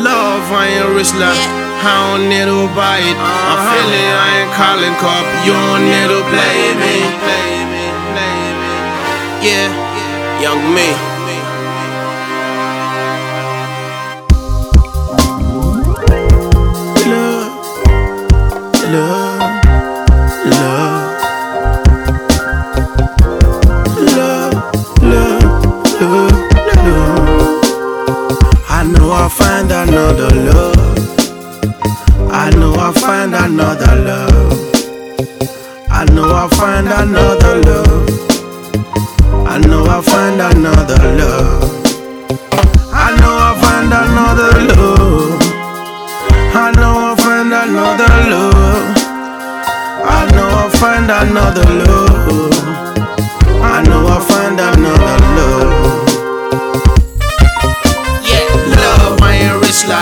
Love, I ain't rich like I don't need to buy it. I'm feeling I ain't calling cop. You don't need to play me. Play me, play me. Yeah, Yungme. Find another love. I know I'll find another love. I know I'll find another love. I know I'll find another love. I know I'll find another love. I know I'll find another love. I know I'll find another love.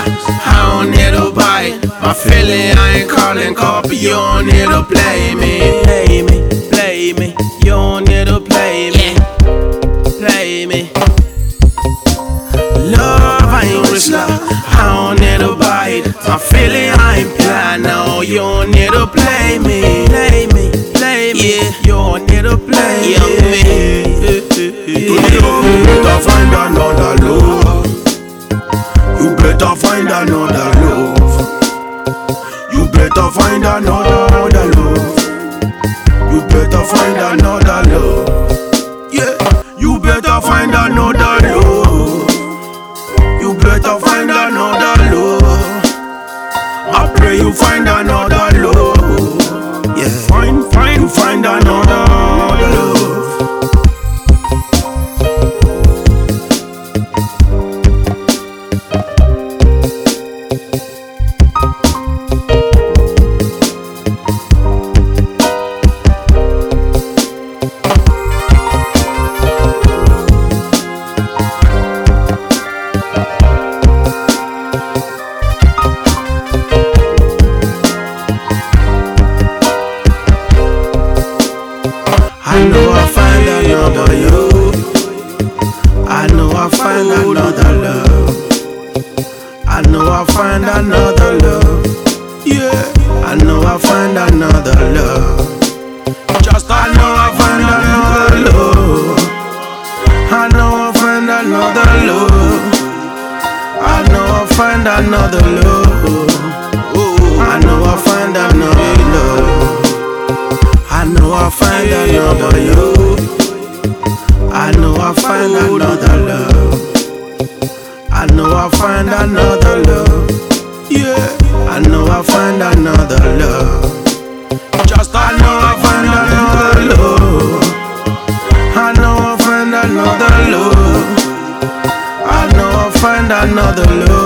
Ain't I don't need to buy it. My feeling, I ain't calling copy. You don't need to play me. Play me, play me. You don't need to play me. Play me. Love, I ain't rich like I don't need to buy it. My feeling, I ain't blind. No, you don't need to play me. Play me, play me. Yeah, you don't need to play me. To love, you better find another love. Better find another love. You better find another love. You better find another love. Yeah, you better find another love. You better find another love. I pray you find another love. Yeah, find, find, you find another I know I'll find another you. I know I'll find another love. I know I'll find another love. Yeah, I know I'll find another love. Just I know I'll find another love. I know I'll find another love. I know I'll find another love. I know I'll find another love. I find another you. I know I'll find another love. I know I'll find another love. Yeah, I know I'll find another love. Just I know I'll find another love. I know I'll find another love. I know I'll find another love.